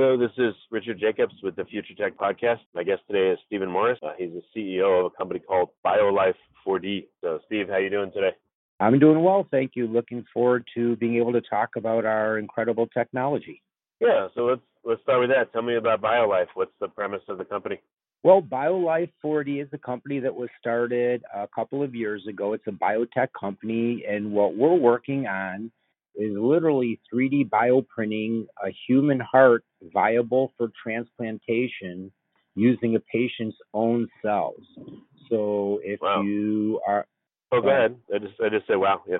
Hello, this is Richard Jacobs with the Future Tech Podcast. My guest today is Stephen Morris. Uh, he's the CEO of a company called BioLife 4D. So, Steve, how are you doing today? I'm doing well, thank you. Looking forward to being able to talk about our incredible technology. Yeah, so let's let's start with that. Tell me about BioLife. What's the premise of the company? Well, BioLife 4D is a company that was started a couple of years ago. It's a biotech company, and what we're working on is literally 3D bioprinting a human heart viable for transplantation using a patient's own cells. So if Wow. you are Oh, go Uh, ahead. I just I just said wow. Yeah.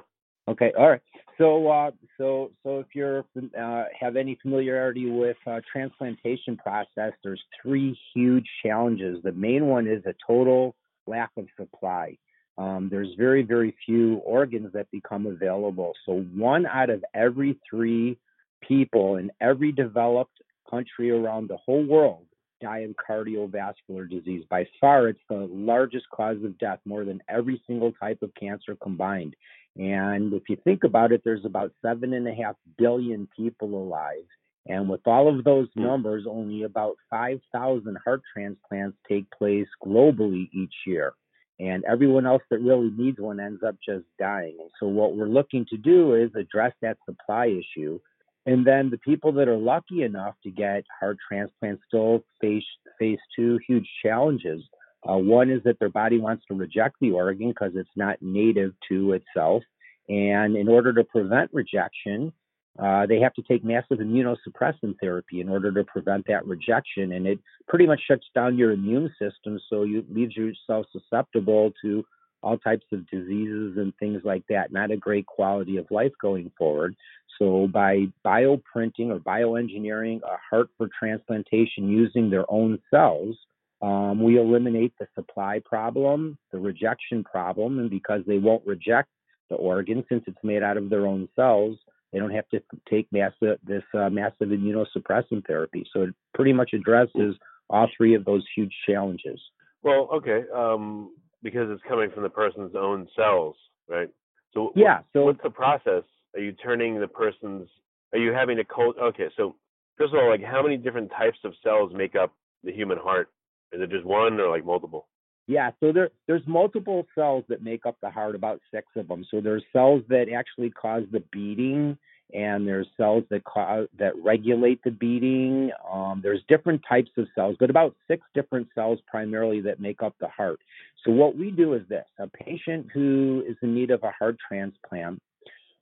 Okay, all right. So, uh, so, so if you're uh, have any familiarity with uh, transplantation process, there's three huge challenges. The main one is a total lack of supply. Um, there's very, very few organs that become available. So, one out of every three people in every developed country around the whole world die of cardiovascular disease. By far, it's the largest cause of death, more than every single type of cancer combined. And if you think about it, there's about seven and a half billion people alive. And with all of those Hmm. numbers, only about 5,000 heart transplants take place globally each year. And everyone else that really needs one ends up just dying. And so, what we're looking to do is address that supply issue. And then the people that are lucky enough to get heart transplants still face face two huge challenges. Uh, one is that their body wants to reject the organ because it's not native to itself. And in order to prevent rejection, uh, they have to take massive immunosuppressant therapy in order to prevent that rejection. And it pretty much shuts down your immune system, so you leaves yourself susceptible to all types of diseases and things like that. Not a great quality of life going forward. So by bioprinting or bioengineering a heart for transplantation using their own cells, um, we eliminate the supply problem, the rejection problem, and because they won't reject the organ since it's made out of their own cells, they don't have to take massive this uh, massive immunosuppressant therapy. So it pretty much addresses all three of those huge challenges. Well, okay. Um, because it's coming from the person's own cells, right? So Yeah. So what's the process? Are you turning the person's? Are you having to cult? Okay, so first of all, like how many different types of cells make up the human heart? Is it just one or like multiple? Yeah, so there there's multiple cells that make up the heart, about six of them. So there's cells that actually cause the beating, and there's cells that cause that regulate the beating. Um, there's different types of cells, but about six different cells primarily that make up the heart. So what we do is this: a patient who is in need of a heart transplant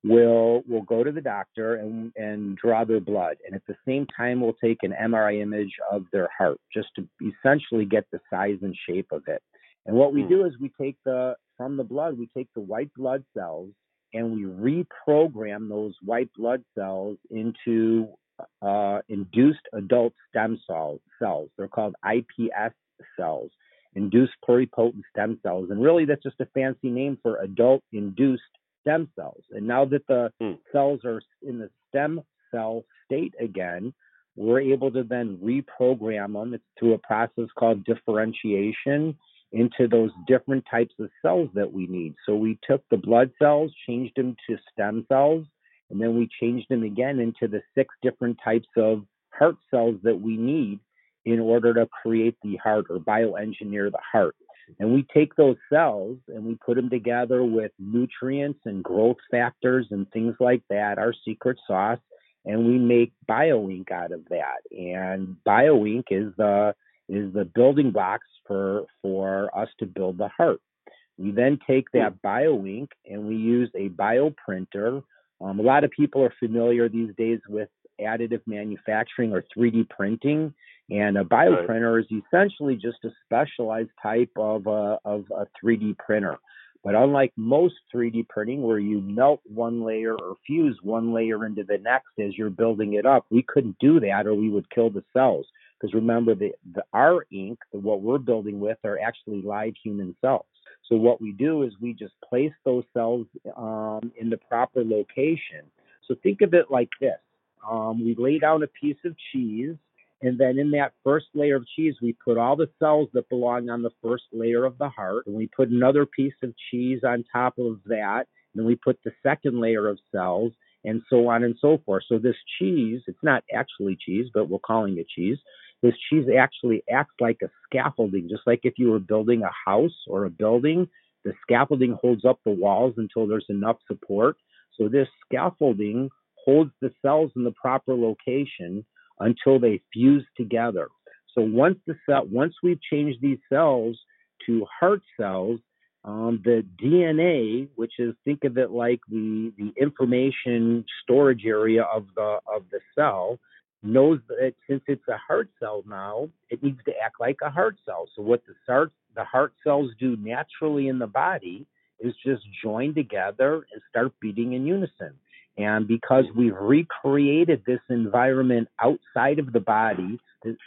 will will go to the doctor and and draw their blood, and at the same time we'll take an MRI image of their heart just to essentially get the size and shape of it. And what we Hmm. do is we take the from the blood, we take the white blood cells and we reprogram those white blood cells into uh, induced adult stem cell cells. They're called IPS cells, induced pluripotent stem cells. And really, that's just a fancy name for adult induced stem cells. And now that the Hmm. cells are in the stem cell state again, we're able to then reprogram them it's through a process called differentiation into those different types of cells that we need. So we took the blood cells, changed them to stem cells, and then we changed them again into the six different types of heart cells that we need in order to create the heart or bioengineer the heart. And we take those cells and we put them together with nutrients and growth factors and things like that, our secret sauce, and we make bioink out of that. And bioink is the is the building blocks for for us to build the heart. We then take that bioink and we use a bioprinter. Um, a lot of people are familiar these days with additive manufacturing or 3D printing, and a bioprinter is essentially just a specialized type of a, of a 3D printer. But unlike most 3D printing, where you melt one layer or fuse one layer into the next as you're building it up, we couldn't do that or we would kill the cells. Because remember, the, the our ink, the, what we're building with, are actually live human cells. So what we do is we just place those cells um, in the proper location. So think of it like this: um, we lay down a piece of cheese, and then in that first layer of cheese, we put all the cells that belong on the first layer of the heart, and we put another piece of cheese on top of that, and then we put the second layer of cells, and so on and so forth. So this cheese, it's not actually cheese, but we're calling it cheese. This cheese actually acts like a scaffolding, just like if you were building a house or a building, the scaffolding holds up the walls until there's enough support. So this scaffolding holds the cells in the proper location until they fuse together. So once the cell, once we've changed these cells to heart cells, um, the DNA, which is think of it like the the information storage area of the of the cell, knows that since it's a heart cell now, it needs to act like a heart cell. So what the heart the heart cells do naturally in the body is just join together and start beating in unison. And because we've recreated this environment outside of the body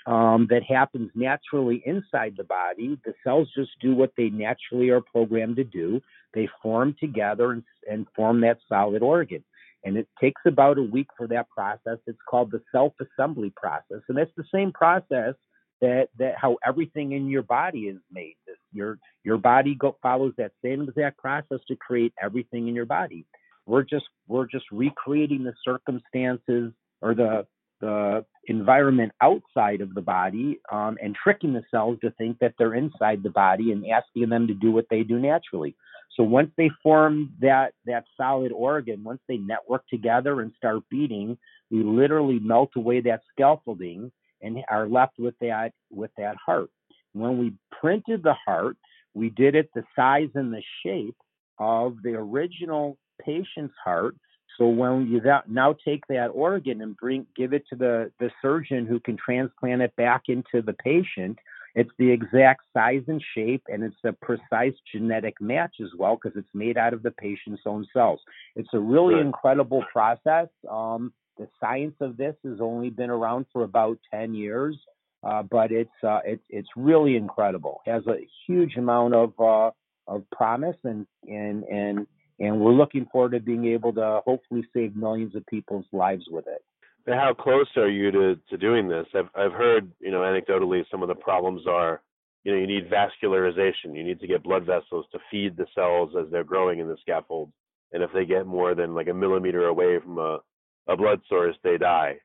um, that happens naturally inside the body, the cells just do what they naturally are programmed to do. They form together and, and form that solid organ. And it takes about a week for that process. It's called the self assembly process. And that's the same process that, that how everything in your body is made. Your, your body go, follows that same exact process to create everything in your body. We're just we're just recreating the circumstances or the the environment outside of the body um, and tricking the cells to think that they're inside the body and asking them to do what they do naturally. So once they form that that solid organ, once they network together and start beating, we literally melt away that scaffolding and are left with that with that heart. When we printed the heart, we did it the size and the shape of the original patient's heart. So when you that, now take that organ and bring give it to the, the surgeon who can transplant it back into the patient, it's the exact size and shape, and it's a precise genetic match as well because it's made out of the patient's own cells. It's a really right. incredible process. Um, the science of this has only been around for about 10 years, uh, but it's uh, it's it's really incredible. It has a huge amount of uh, of promise and and and and we're looking forward to being able to hopefully save millions of people's lives with it. But how close are you to, to doing this? I've I've heard, you know, anecdotally some of the problems are, you know, you need vascularization. You need to get blood vessels to feed the cells as they're growing in the scaffold. And if they get more than like a millimeter away from a, a blood source, they die.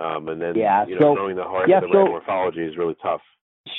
Um, and then, yeah, you know, so, knowing the heart yeah, the so, morphology is really tough.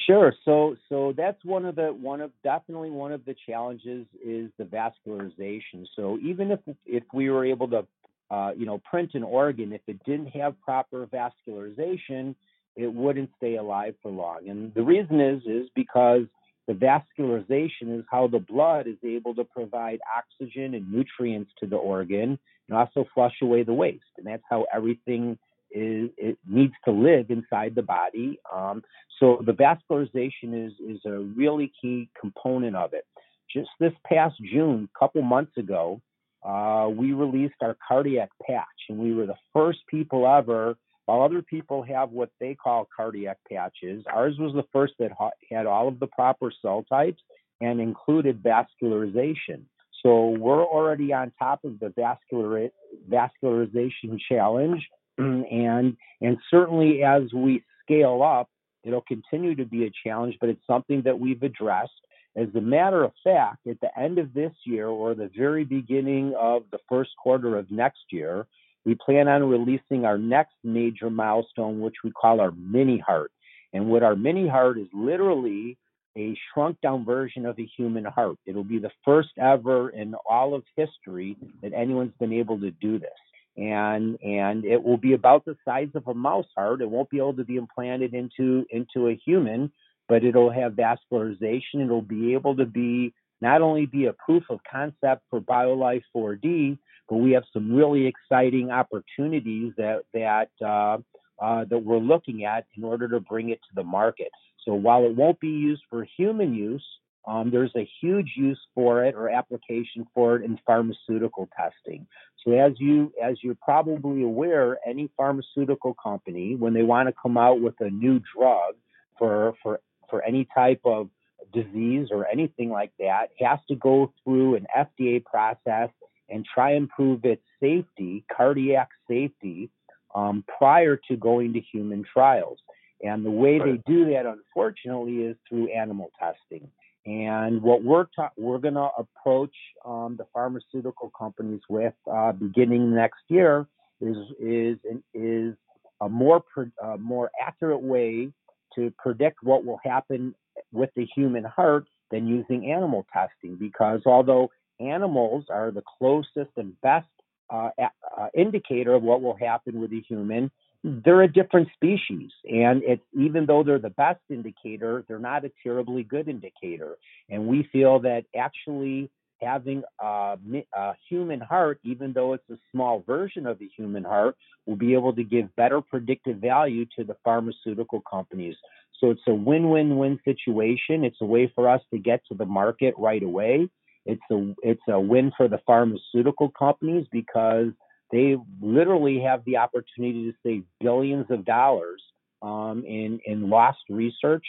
Sure. So so that's one of the one of definitely one of the challenges is the vascularization. So even if if we were able to uh, you know print an organ, if it didn't have proper vascularization, it wouldn't stay alive for long. And the reason is is because the vascularization is how the blood is able to provide oxygen and nutrients to the organ and also flush away the waste. And that's how everything is it needs to live inside the body. Um, so the vascularization is is a really key component of it. Just this past June, a couple months ago, uh, we released our cardiac patch, and we were the first people ever. While other people have what they call cardiac patches, ours was the first that had all of the proper cell types and included vascularization. So we're already on top of the vascular vascularization challenge Mm, and and certainly as we scale up, it'll continue to be a challenge, but it's something that we've addressed. As a matter of fact, at the end of this year or the very beginning of the first quarter of next year, we plan on releasing our next major milestone, which we call our mini heart. And what our mini heart is literally a shrunk down version of a human heart. It'll be the first ever in all of history that anyone's been able to do this and and it will be about the size of a mouse heart. It won't be able to be implanted into into a human, but it'll have vascularization. It'll be able to be not only be a proof of concept for BioLife 4D, but we have some really exciting opportunities that that uh, uh, that we're looking at in order to bring it to the market. So while it won't be used for human use, um, there's a huge use for it or application for it in pharmaceutical testing. So as you as you're probably aware, any pharmaceutical company, when they want to come out with a new drug for for for any type of disease or anything like that, has to go through an FDA process and try and prove its safety, cardiac safety, um, prior to going to human trials. And the way they do that, unfortunately, is through animal testing. And what we're ta- we're going to approach um, the pharmaceutical companies with uh, beginning next year is is is a more pre- uh, more accurate way to predict what will happen with the human heart than using animal testing. Because although animals are the closest and best uh, uh, indicator of what will happen with a human, they're a different species. And it's even though they're the best indicator, they're not a terribly good indicator. And we feel that actually having a, a, human heart, even though it's a small version of the human heart, will be able to give better predictive value to the pharmaceutical companies. So it's a win win win situation. It's a way for us to get to the market right away. It's a it's a win for the pharmaceutical companies because they literally have the opportunity to save billions of dollars um, in in lost research,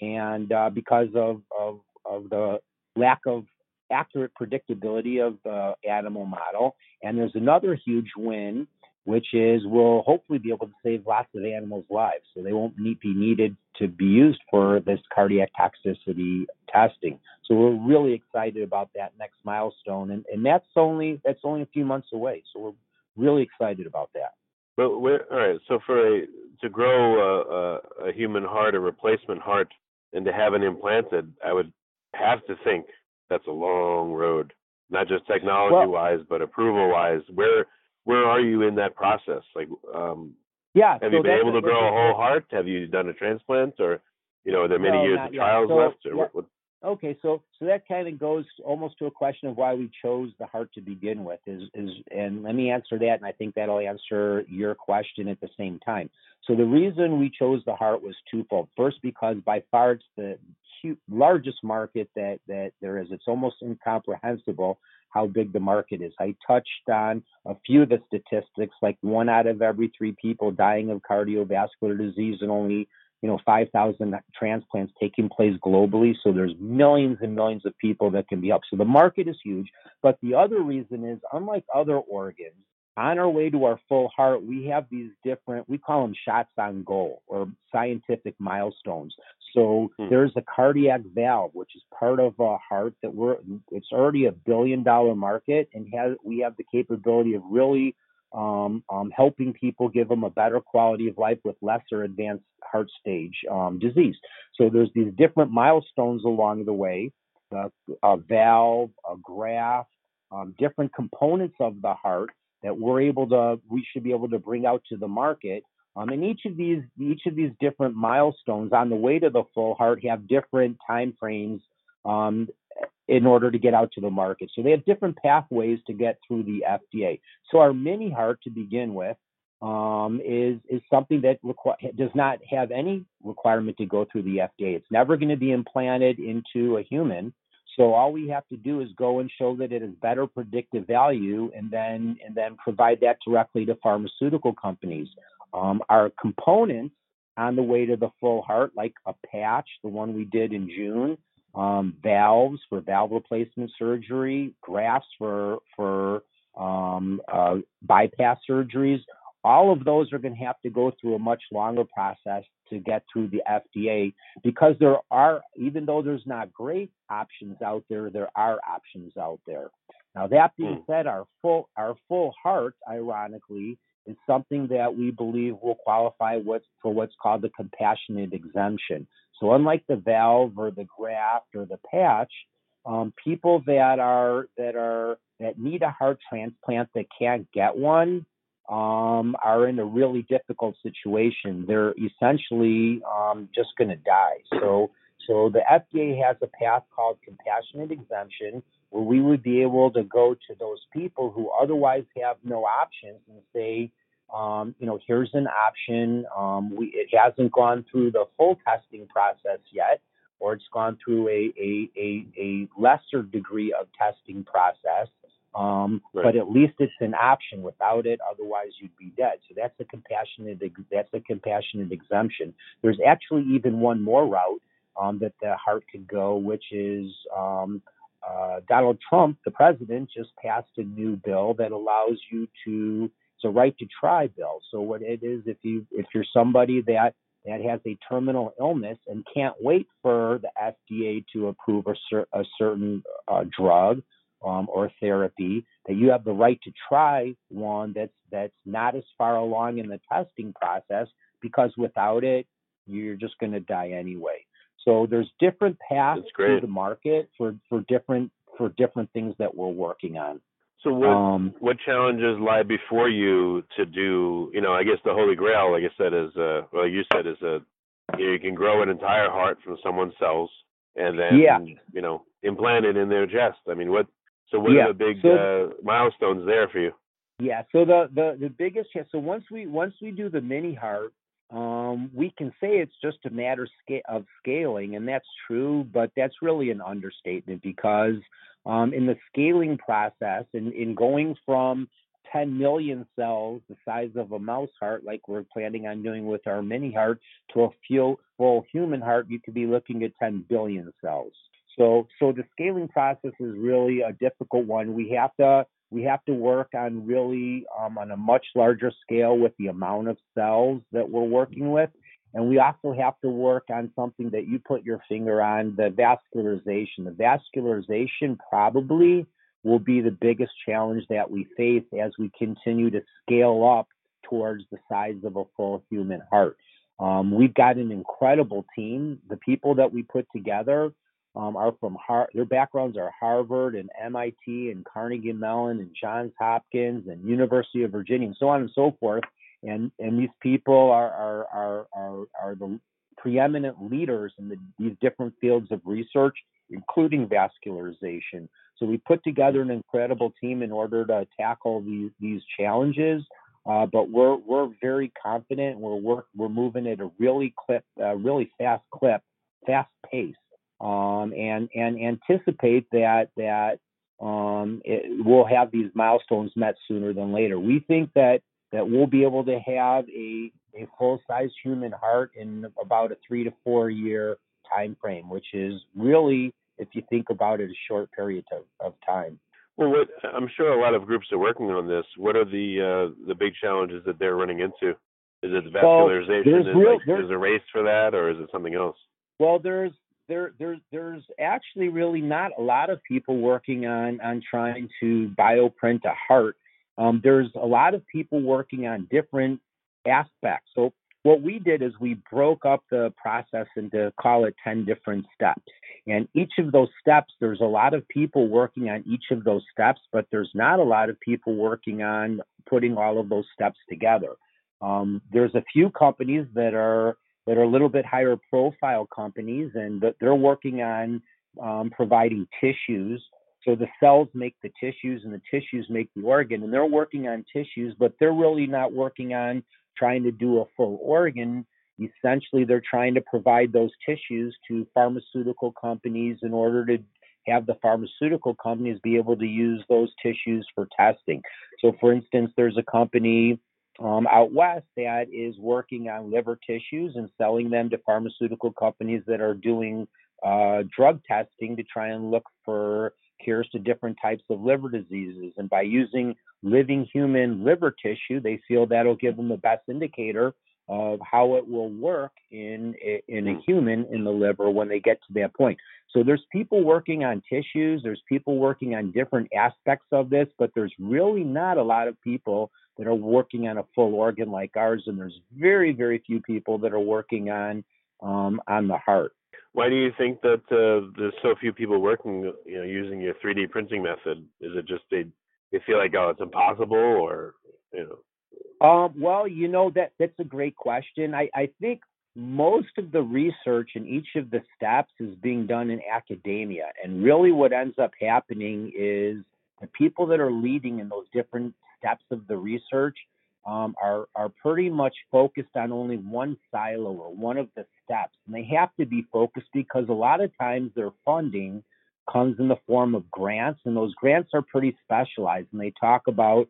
and uh, because of, of of the lack of accurate predictability of the animal model. And there's another huge win which is we'll hopefully be able to save lots of animals' lives. So they won't need, be needed to be used for this cardiac toxicity testing. So we're really excited about that next milestone, and, and that's only that's only a few months away. So we're really excited about that. But all right, so for a to grow a, a, a human heart, a replacement heart, and to have it implanted, I would have to think that's a long road, not just technology well, wise, but approval wise. Where where are you in that process? Like, um, yeah, have so you been able to grow a whole heart? Have you done a transplant, or you know, are there many no, years of trials so, left? Or yeah. what, what? Okay, so so that kind of goes almost to a question of why we chose the heart to begin with. Is is and let me answer that, and I think that'll answer your question at the same time. So the reason we chose the heart was twofold. First, because by far it's the largest market that that there is. It's almost incomprehensible how big the market is. I touched on a few of the statistics, like one out of every three people dying of cardiovascular disease, and only you know 5,000 transplants taking place globally. So there's millions and millions of people that can be helped. So the market is huge. But the other reason is, unlike other organs, on our way to our full heart, we have these different, we call them shots on goal or scientific milestones. So hmm. there's a cardiac valve, which is part of a heart that we're, it's already a billion dollar market and has, we have the capability of really um, um, helping people give them a better quality of life with lesser advanced heart stage um, disease. So there's these different milestones along the way, uh, a valve, a graft, um, different components of the heart that we're able to, we should be able to bring out to the market um, and each of these each of these different milestones on the way to the full heart have different time frames um, in order to get out to the market. So they have different pathways to get through the FDA. So our mini heart to begin with um, is is something that requ- does not have any requirement to go through the FDA. It's never going to be implanted into a human. So all we have to do is go and show that it has better predictive value, and then and then provide that directly to pharmaceutical companies. Um, our components on the way to the full heart, like a patch, the one we did in June, um, valves for valve replacement surgery, grafts for for um, uh, bypass surgeries. All of those are going to have to go through a much longer process to get through the FDA because there are, even though there's not great options out there, there are options out there. Now that being hmm. said, our full our full heart, ironically, is something that we believe will qualify what's, for what's called the compassionate exemption. So, unlike the valve or the graft or the patch, um, people that are that are that need a heart transplant that can't get one um, are in a really difficult situation. They're essentially um, just going to die. So, so the FDA has a path called compassionate exemption, where we would be able to go to those people who otherwise have no options and say, um, you know, here's an option. Um, we, it hasn't gone through the full testing process yet, or it's gone through a, a, a, a lesser degree of testing process. Um, right. But at least it's an option. Without it, otherwise you'd be dead. So that's a compassionate that's a compassionate exemption. There's actually even one more route um, that the heart could go, which is um, uh, Donald Trump, the president, just passed a new bill that allows you to it's a right to try bill. So what it is, if you if you're somebody that that has a terminal illness and can't wait for the FDA to approve a, cer- a certain uh, drug um, or therapy, that you have the right to try one that's that's not as far along in the testing process because without it, you're just going to die anyway. So there's different paths to the market for, for different for different things that we're working on. So what um, what challenges lie before you to do? You know, I guess the holy grail, like I said, is uh, well, you said is a you, know, you can grow an entire heart from someone's cells and then yeah. you know implant it in their chest. I mean, what? So what yeah. are the big so, uh, milestones there for you? Yeah. So the the the biggest so once we once we do the mini heart, um, we can say it's just a matter of scaling, and that's true, but that's really an understatement because um, in the scaling process, in, in going from 10 million cells, the size of a mouse heart, like we're planning on doing with our mini heart, to a full, full human heart, you could be looking at 10 billion cells. So, so the scaling process is really a difficult one. We have to we have to work on really um, on a much larger scale with the amount of cells that we're working with. And we also have to work on something that you put your finger on the vascularization. The vascularization probably will be the biggest challenge that we face as we continue to scale up towards the size of a full human heart. Um, we've got an incredible team. The people that we put together um, are from Har- their backgrounds are Harvard and MIT and Carnegie Mellon and Johns Hopkins and University of Virginia and so on and so forth. And and these people are are are are, are the preeminent leaders in the, these different fields of research, including vascularization. So we put together an incredible team in order to tackle these these challenges. Uh, but we're we're very confident. We're work, we're moving at a really clip, uh, really fast clip, fast pace um, and and anticipate that that um, it, we'll have these milestones met sooner than later. We think that that we'll be able to have a a full size human heart in about a three to four year time frame, which is really, if you think about it, a short period of, of time. Well, what, I'm sure a lot of groups are working on this. What are the uh, the big challenges that they're running into? Is it vascularization? Well, is, real, like, there's a race for that, or is it something else? Well, there's there, there, there's actually really not a lot of people working on on trying to bioprint a heart. Um, there's a lot of people working on different aspects. So what we did is we broke up the process into call it 10 different steps. And each of those steps, there's a lot of people working on each of those steps, but there's not a lot of people working on putting all of those steps together. Um, there's a few companies that are that are a little bit higher profile companies, and they're working on um, providing tissues. So the cells make the tissues, and the tissues make the organ, and they're working on tissues, but they're really not working on trying to do a full organ. Essentially, they're trying to provide those tissues to pharmaceutical companies in order to have the pharmaceutical companies be able to use those tissues for testing. So, for instance, there's a company um, out west that is working on liver tissues and selling them to pharmaceutical companies that are doing uh, drug testing to try and look for cures to different types of liver diseases. And by using living human liver tissue, they feel that'll give them the best indicator of how it will work in in a human in the liver when they get to that point. So there's people working on tissues, there's people working on different aspects of this, but there's really not a lot of people that are working on a full organ like ours, and there's very, very few people that are working on um, on the heart. Why do you think that uh, there's so few people working, you know, using your 3D printing method? Is it just they they feel like oh it's impossible, or you know? Um, well, you know that that's a great question. I, I think most of the research in each of the steps is being done in academia, and really what ends up happening is the people that are leading in those different steps of the research, um, are are pretty much focused on only one silo or one of the steps, and they have to be focused because a lot of times their funding comes in the form of grants, and those grants are pretty specialized, and they talk about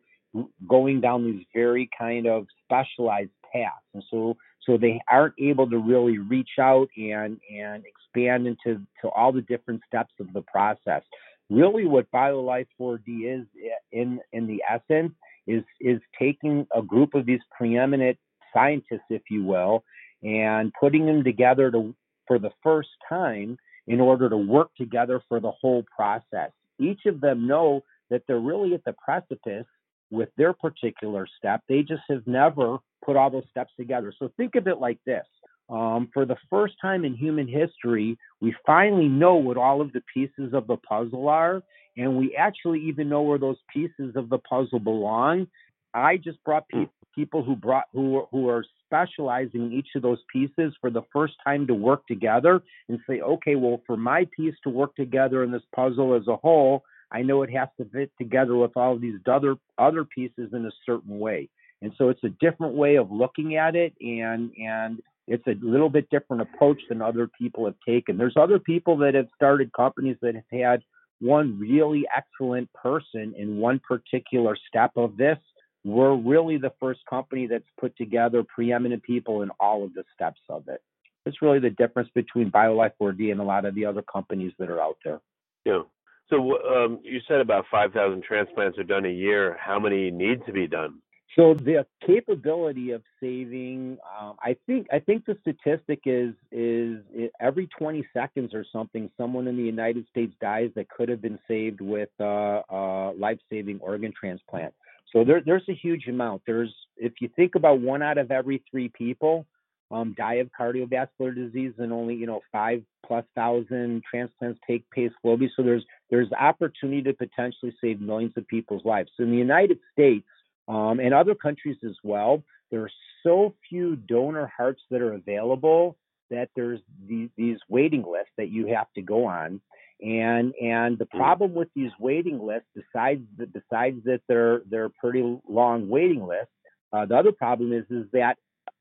going down these very kind of specialized paths, and so so they aren't able to really reach out and and expand into to all the different steps of the process. Really, what BioLife 4D is in in the essence is is taking a group of these preeminent scientists, if you will, and putting them together to for the first time in order to work together for the whole process. Each of them know that they're really at the precipice with their particular step. They just have never put all those steps together. So think of it like this. Um, for the first time in human history, we finally know what all of the pieces of the puzzle are, and we actually even know where those pieces of the puzzle belong. I just brought pe- people who brought who who are specializing in each of those pieces for the first time to work together and say, okay, well, for my piece to work together in this puzzle as a whole, I know it has to fit together with all of these other other pieces in a certain way. And so it's a different way of looking at it and and it's a little bit different approach than other people have taken. There's other people that have started companies that have had one really excellent person in one particular step of this. We're really the first company that's put together preeminent people in all of the steps of it. It's really the difference between BioLife 4D and a lot of the other companies that are out there. Yeah. So um, you said about 5,000 transplants are done a year. How many need to be done? So the capability of saving, um, I think, I think the statistic is is every 20 seconds or something, someone in the United States dies that could have been saved with uh, uh, life-saving organ transplant. So there, there's a huge amount. There's, if you think about one out of every three people um, die of cardiovascular disease, and only you know five plus thousand transplants take place globally. So there's there's opportunity to potentially save millions of people's lives. So in the United States um, and other countries as well. There are so few donor hearts that are available that there's these, these waiting lists that you have to go on. And and the hmm. problem with these waiting lists, besides that, besides that they're they're pretty long waiting lists, uh, the other problem is is that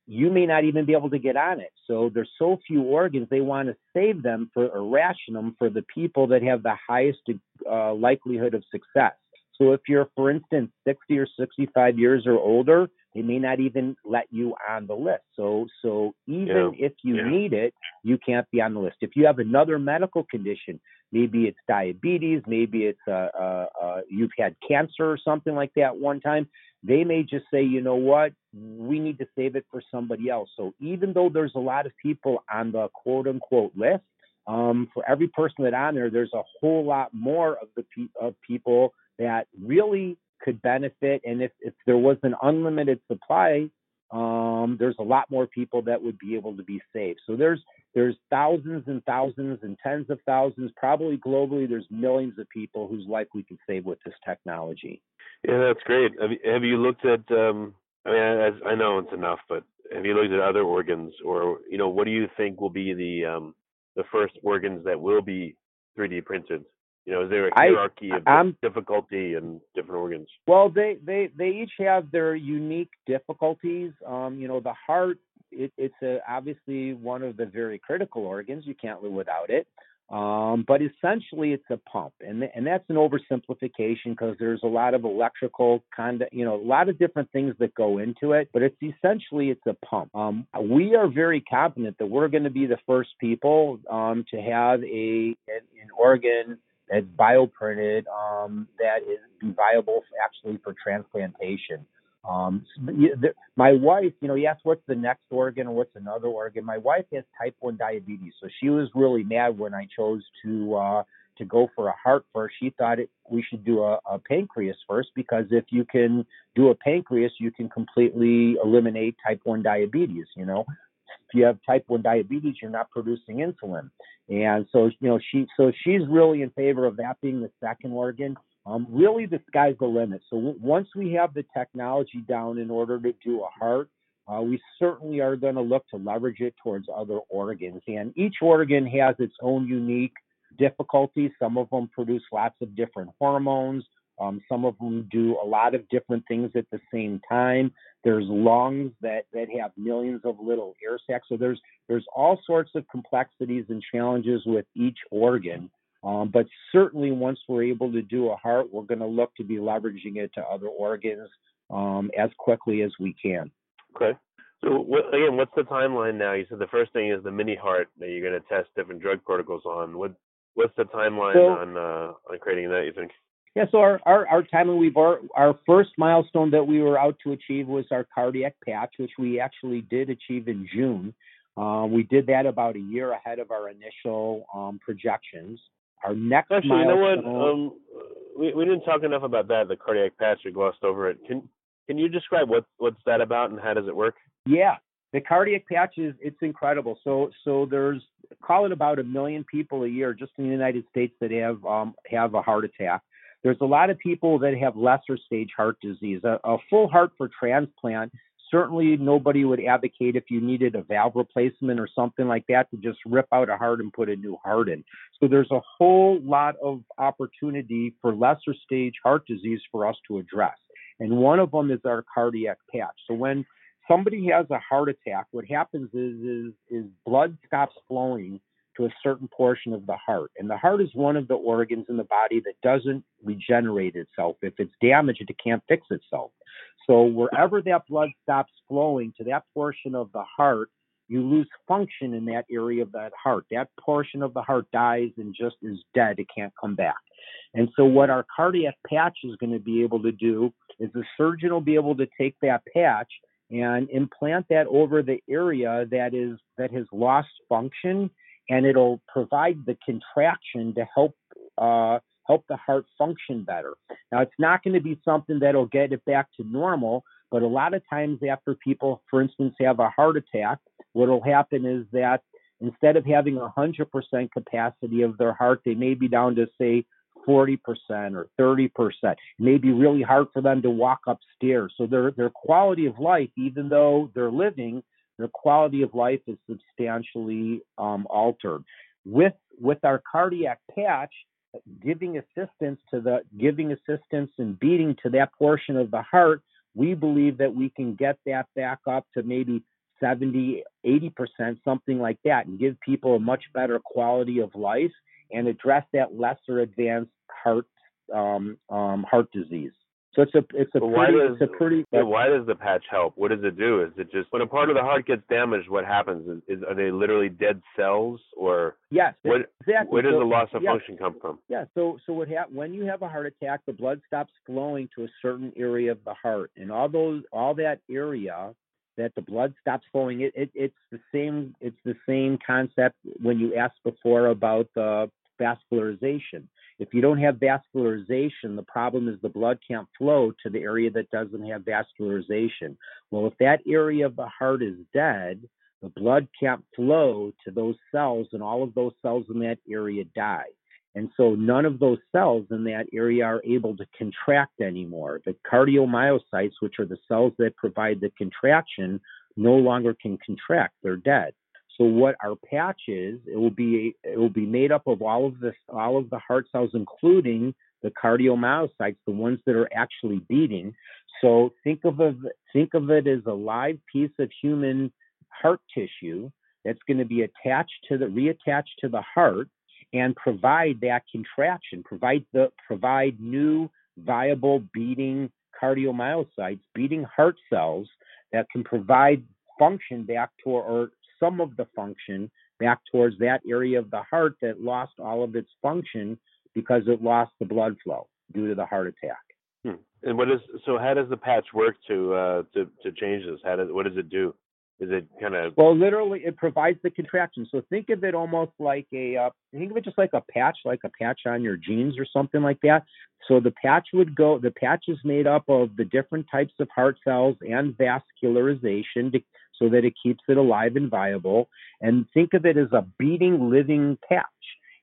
you may not even be able to get on it. So there's so few organs, they want to save them for or ration them for the people that have the highest uh, likelihood of success. So if you're, for instance, 60 or 65 years or older, they may not even let you on the list. So, so even yeah. if you yeah. need it, you can't be on the list. If you have another medical condition, maybe it's diabetes, maybe it's uh, uh, uh, you've had cancer or something like that one time, they may just say, you know what, we need to save it for somebody else. So even though there's a lot of people on the quote unquote list, um, for every person that on there, there's a whole lot more of the pe- of people that really could benefit. And if, if there was an unlimited supply, um, there's a lot more people that would be able to be saved. So there's there's thousands and thousands and tens of thousands, probably globally, there's millions of people whose life we can save with this technology. Yeah, that's great. Have you, have you looked at? Um, I mean, as, I know it's enough, but have you looked at other organs, or you know, what do you think will be the um, the first organs that will be 3D printed? You know, is there a hierarchy I, of I'm, difficulty and different organs? Well, they, they, they each have their unique difficulties. Um, you know, the heart, it, it's a, obviously one of the very critical organs. You can't live without it. Um, but essentially, it's a pump, and and that's an oversimplification because there's a lot of electrical kind of, you know, a lot of different things that go into it. But it's essentially it's a pump. Um, we are very confident that we're going to be the first people um, to have a an, an organ that's bioprinted um, that is be viable actually for transplantation. Um, my wife, you know, asked what's the next organ or what's another organ. My wife has type one diabetes, so she was really mad when I chose to uh, to go for a heart first. She thought it, we should do a, a pancreas first because if you can do a pancreas, you can completely eliminate type one diabetes. You know, you have type 1 diabetes, you're not producing insulin. And so, you know, she so she's really in favor of that being the second organ. Um, really, the sky's the limit. So w- once we have the technology down in order to do a heart, uh, we certainly are going to look to leverage it towards other organs. And each organ has its own unique difficulties. Some of them produce lots of different hormones. Um, some of them do a lot of different things at the same time. There's lungs that that have millions of little air sacs. So there's there's all sorts of complexities and challenges with each organ. Um, but certainly, once we're able to do a heart, we're going to look to be leveraging it to other organs um, as quickly as we can. Okay. So again, what's the timeline now? You said the first thing is the mini heart that you're going to test different drug protocols on. What what's the timeline so, on uh, on creating that? You think? Yeah, so our, our, our timeline, we've our, our first milestone that we were out to achieve was our cardiac patch, which we actually did achieve in June. Uh, we did that about a year ahead of our initial um, projections. Our next actually, milestone, you know what? Um, we we didn't talk enough about that. The cardiac patch, we glossed over it. Can can you describe what what's that about and how does it work? Yeah, the cardiac patch is it's incredible. So so there's call it about a million people a year just in the United States that have um, have a heart attack. There's a lot of people that have lesser stage heart disease. A, a full heart for transplant certainly nobody would advocate if you needed a valve replacement or something like that to just rip out a heart and put a new heart in. So there's a whole lot of opportunity for lesser stage heart disease for us to address. And one of them is our cardiac patch. So when somebody has a heart attack, what happens is is is blood stops flowing to a certain portion of the heart. And the heart is one of the organs in the body that doesn't regenerate itself. If it's damaged, it can't fix itself. So wherever that blood stops flowing to that portion of the heart, you lose function in that area of that heart. That portion of the heart dies and just is dead. It can't come back. And so what our cardiac patch is going to be able to do is the surgeon will be able to take that patch and implant that over the area that is that has lost function and it'll provide the contraction to help uh, help the heart function better. Now it's not going to be something that'll get it back to normal, but a lot of times after people, for instance, have a heart attack, what will happen is that instead of having a 100% capacity of their heart, they may be down to say 40% or 30%. It may be really hard for them to walk upstairs. So their their quality of life, even though they're living, their quality of life is substantially um, altered. With with our cardiac patch, giving assistance to the giving assistance and beating to that portion of the heart, we believe that we can get that back up to maybe 70, 80%, something like that, and give people a much better quality of life and address that lesser advanced heart um, um, heart disease. So it's a it's a pretty does, it's a pretty. why does the patch help? What does it do? Is it just when a part of the heart gets damaged? What happens? Is, is are they literally dead cells or? Yes, what, exactly. Where does so, the loss of function come from? Yeah. So so what hap- when you have a heart attack, the blood stops flowing to a certain area of the heart, and all those all that area that the blood stops flowing. It, it it's the same it's the same concept when you asked before about the vascularization. If you don't have vascularization, the problem is the blood can't flow to the area that doesn't have vascularization. Well, if that area of the heart is dead, the blood can't flow to those cells, and all of those cells in that area die. And so none of those cells in that area are able to contract anymore. The cardiomyocytes, which are the cells that provide the contraction, no longer can contract. They're dead. So what our patch is, it will be it will be made up of all of this all of the heart cells, including the cardiomyocytes, the ones that are actually beating. So think of it think of it as a live piece of human heart tissue that's going to be attached to the reattached to the heart and provide that contraction, provide the provide new viable beating cardiomyocytes, beating heart cells that can provide function back to or some of the function back towards that area of the heart that lost all of its function because it lost the blood flow due to the heart attack. Hmm. And what is so? How does the patch work to uh, to to change this? How does what does it do? Is it kind of well? Literally, it provides the contraction. So think of it almost like a uh, think of it just like a patch, like a patch on your jeans or something like that. So the patch would go. The patch is made up of the different types of heart cells and vascularization to so that it keeps it alive and viable. And think of it as a beating, living patch.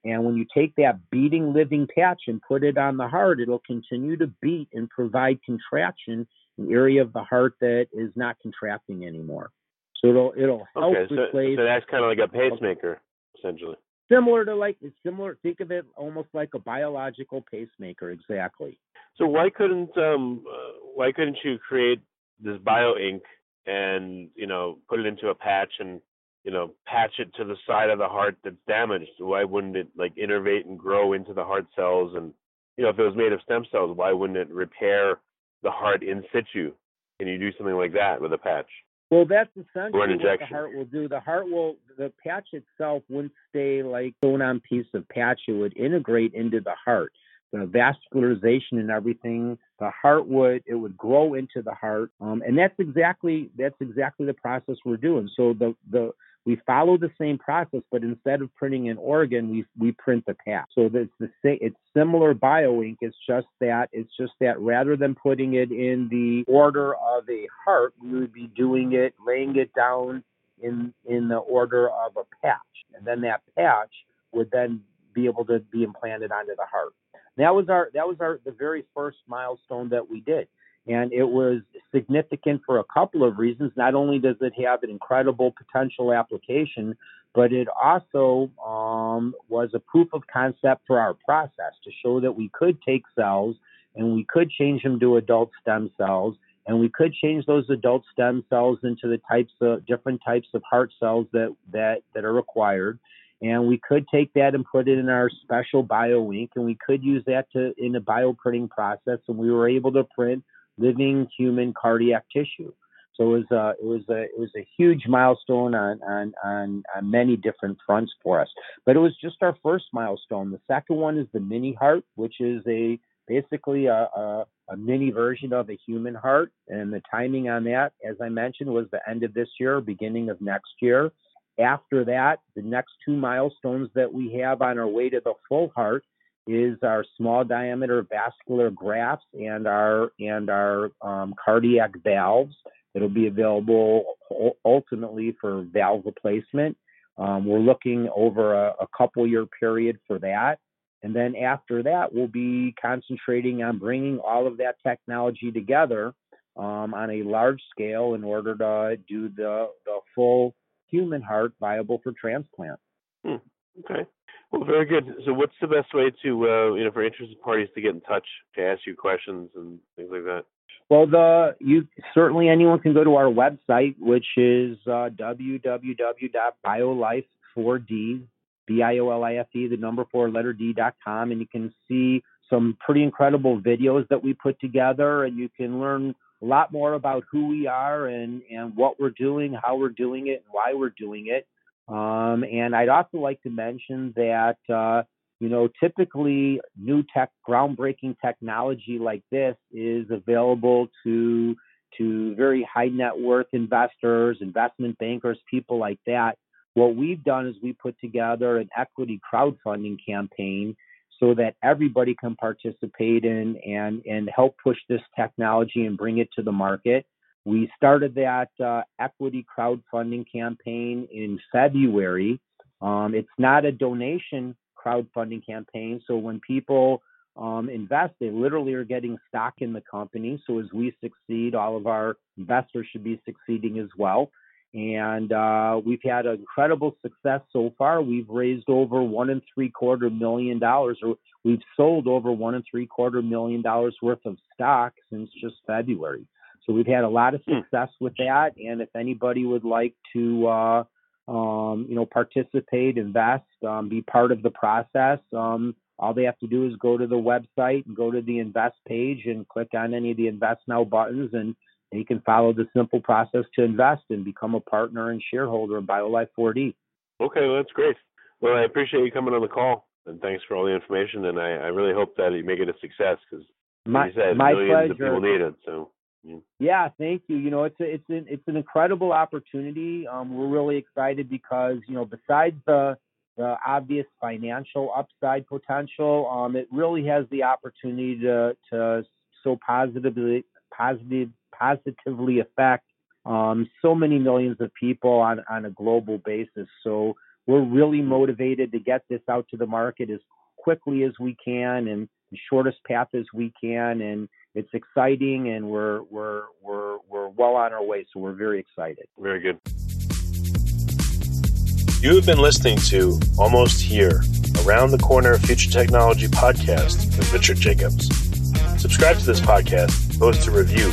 And when you take that beating, living patch and put it on the heart, it'll continue to beat and provide contraction in the area of the heart that is not contracting anymore. So it'll it'll help okay, so, replace. So that's kind of like a pacemaker, essentially. similar to like it's similar. Think of it almost like a biological pacemaker. Exactly. So why couldn't um uh, why couldn't you create this bio ink and you know put it into a patch and you know patch it to the side of the heart that's damaged? Why wouldn't it like innervate and grow into the heart cells and you know if it was made of stem cells, why wouldn't it repair the heart in situ? Can you do something like that with a patch? Well, that's essentially what the heart will do. The heart will, the patch itself wouldn't stay like sewn on piece of patch. It would integrate into the heart. The vascularization and everything, the heart would, it would grow into the heart. Um, and that's exactly, that's exactly the process we're doing. So the, the, we follow the same process, but instead of printing an organ, we we print the patch. So it's the same. It's similar bioink. It's just that it's just that rather than putting it in the order of a heart, we would be doing it, laying it down in in the order of a patch, and then that patch would then be able to be implanted onto the heart. That was our that was our the very first milestone that we did. And it was significant for a couple of reasons. Not only does it have an incredible potential application, but it also um, was a proof of concept for our process to show that we could take cells and we could change them to adult stem cells and we could change those adult stem cells into the types of different types of heart cells that that that are required and we could take that and put it in our special bio ink and we could use that to in a bioprinting process and we were able to print living human cardiac tissue. So it was a, it was a, it was a huge milestone on, on, on, on many different fronts for us. But it was just our first milestone. The second one is the mini heart, which is a basically a, a, a mini version of a human heart. And the timing on that, as I mentioned, was the end of this year, beginning of next year. After that, the next two milestones that we have on our way to the full heart is our small diameter vascular grafts and our and our um, cardiac valves. It'll be available ultimately for valve replacement. Um, we're looking over a, a couple year period for that. And then after that, we'll be concentrating on bringing all of that technology together um, on a large scale in order to do the, the full human heart viable for transplant. Hmm. Okay. Well, very good. So, what's the best way to, uh, you know, for interested parties to get in touch to ask you questions and things like that? Well, the you certainly anyone can go to our website, which is uh, www.biolife4d, B-I-O-L-I-F-E, the number four letter D dot com, and you can see some pretty incredible videos that we put together, and you can learn a lot more about who we are and and what we're doing, how we're doing it, and why we're doing it. Um, and I'd also like to mention that, uh, you know, typically new tech, groundbreaking technology like this is available to to very high net worth investors, investment bankers, people like that. What we've done is we put together an equity crowdfunding campaign so that everybody can participate in and and help push this technology and bring it to the market. We started that uh, equity crowdfunding campaign in February. Um, it's not a donation crowdfunding campaign. So when people um, invest, they literally are getting stock in the company. So as we succeed, all of our investors should be succeeding as well. And uh, we've had incredible success so far. We've raised over one and three quarter million dollars, or we've sold over one and three quarter million dollars worth of stock since just February. So we've had a lot of hmm. success with that. And if anybody would like to, uh, um, you know, participate, invest, um, be part of the process, um, all they have to do is go to the website and go to the invest page and click on any of the invest now buttons and they can follow the simple process to invest and become a partner and shareholder in BioLife 4D. Okay, well, that's great. Well, I appreciate you coming on the call and thanks for all the information. And I, I really hope that you make it a success because, like you said, my millions pleasure. of people need it. So yeah, thank you. You know, it's a, it's an it's an incredible opportunity. Um, we're really excited because you know, besides the the obvious financial upside potential, um, it really has the opportunity to to so positively positive positively affect um, so many millions of people on on a global basis. So we're really motivated to get this out to the market as quickly as we can and the shortest path as we can and it's exciting and we're, we're, we're, we're well on our way. So we're very excited. Very good. You have been listening to Almost Here, Around the Corner Future Technology podcast with Richard Jacobs. Subscribe to this podcast, post a review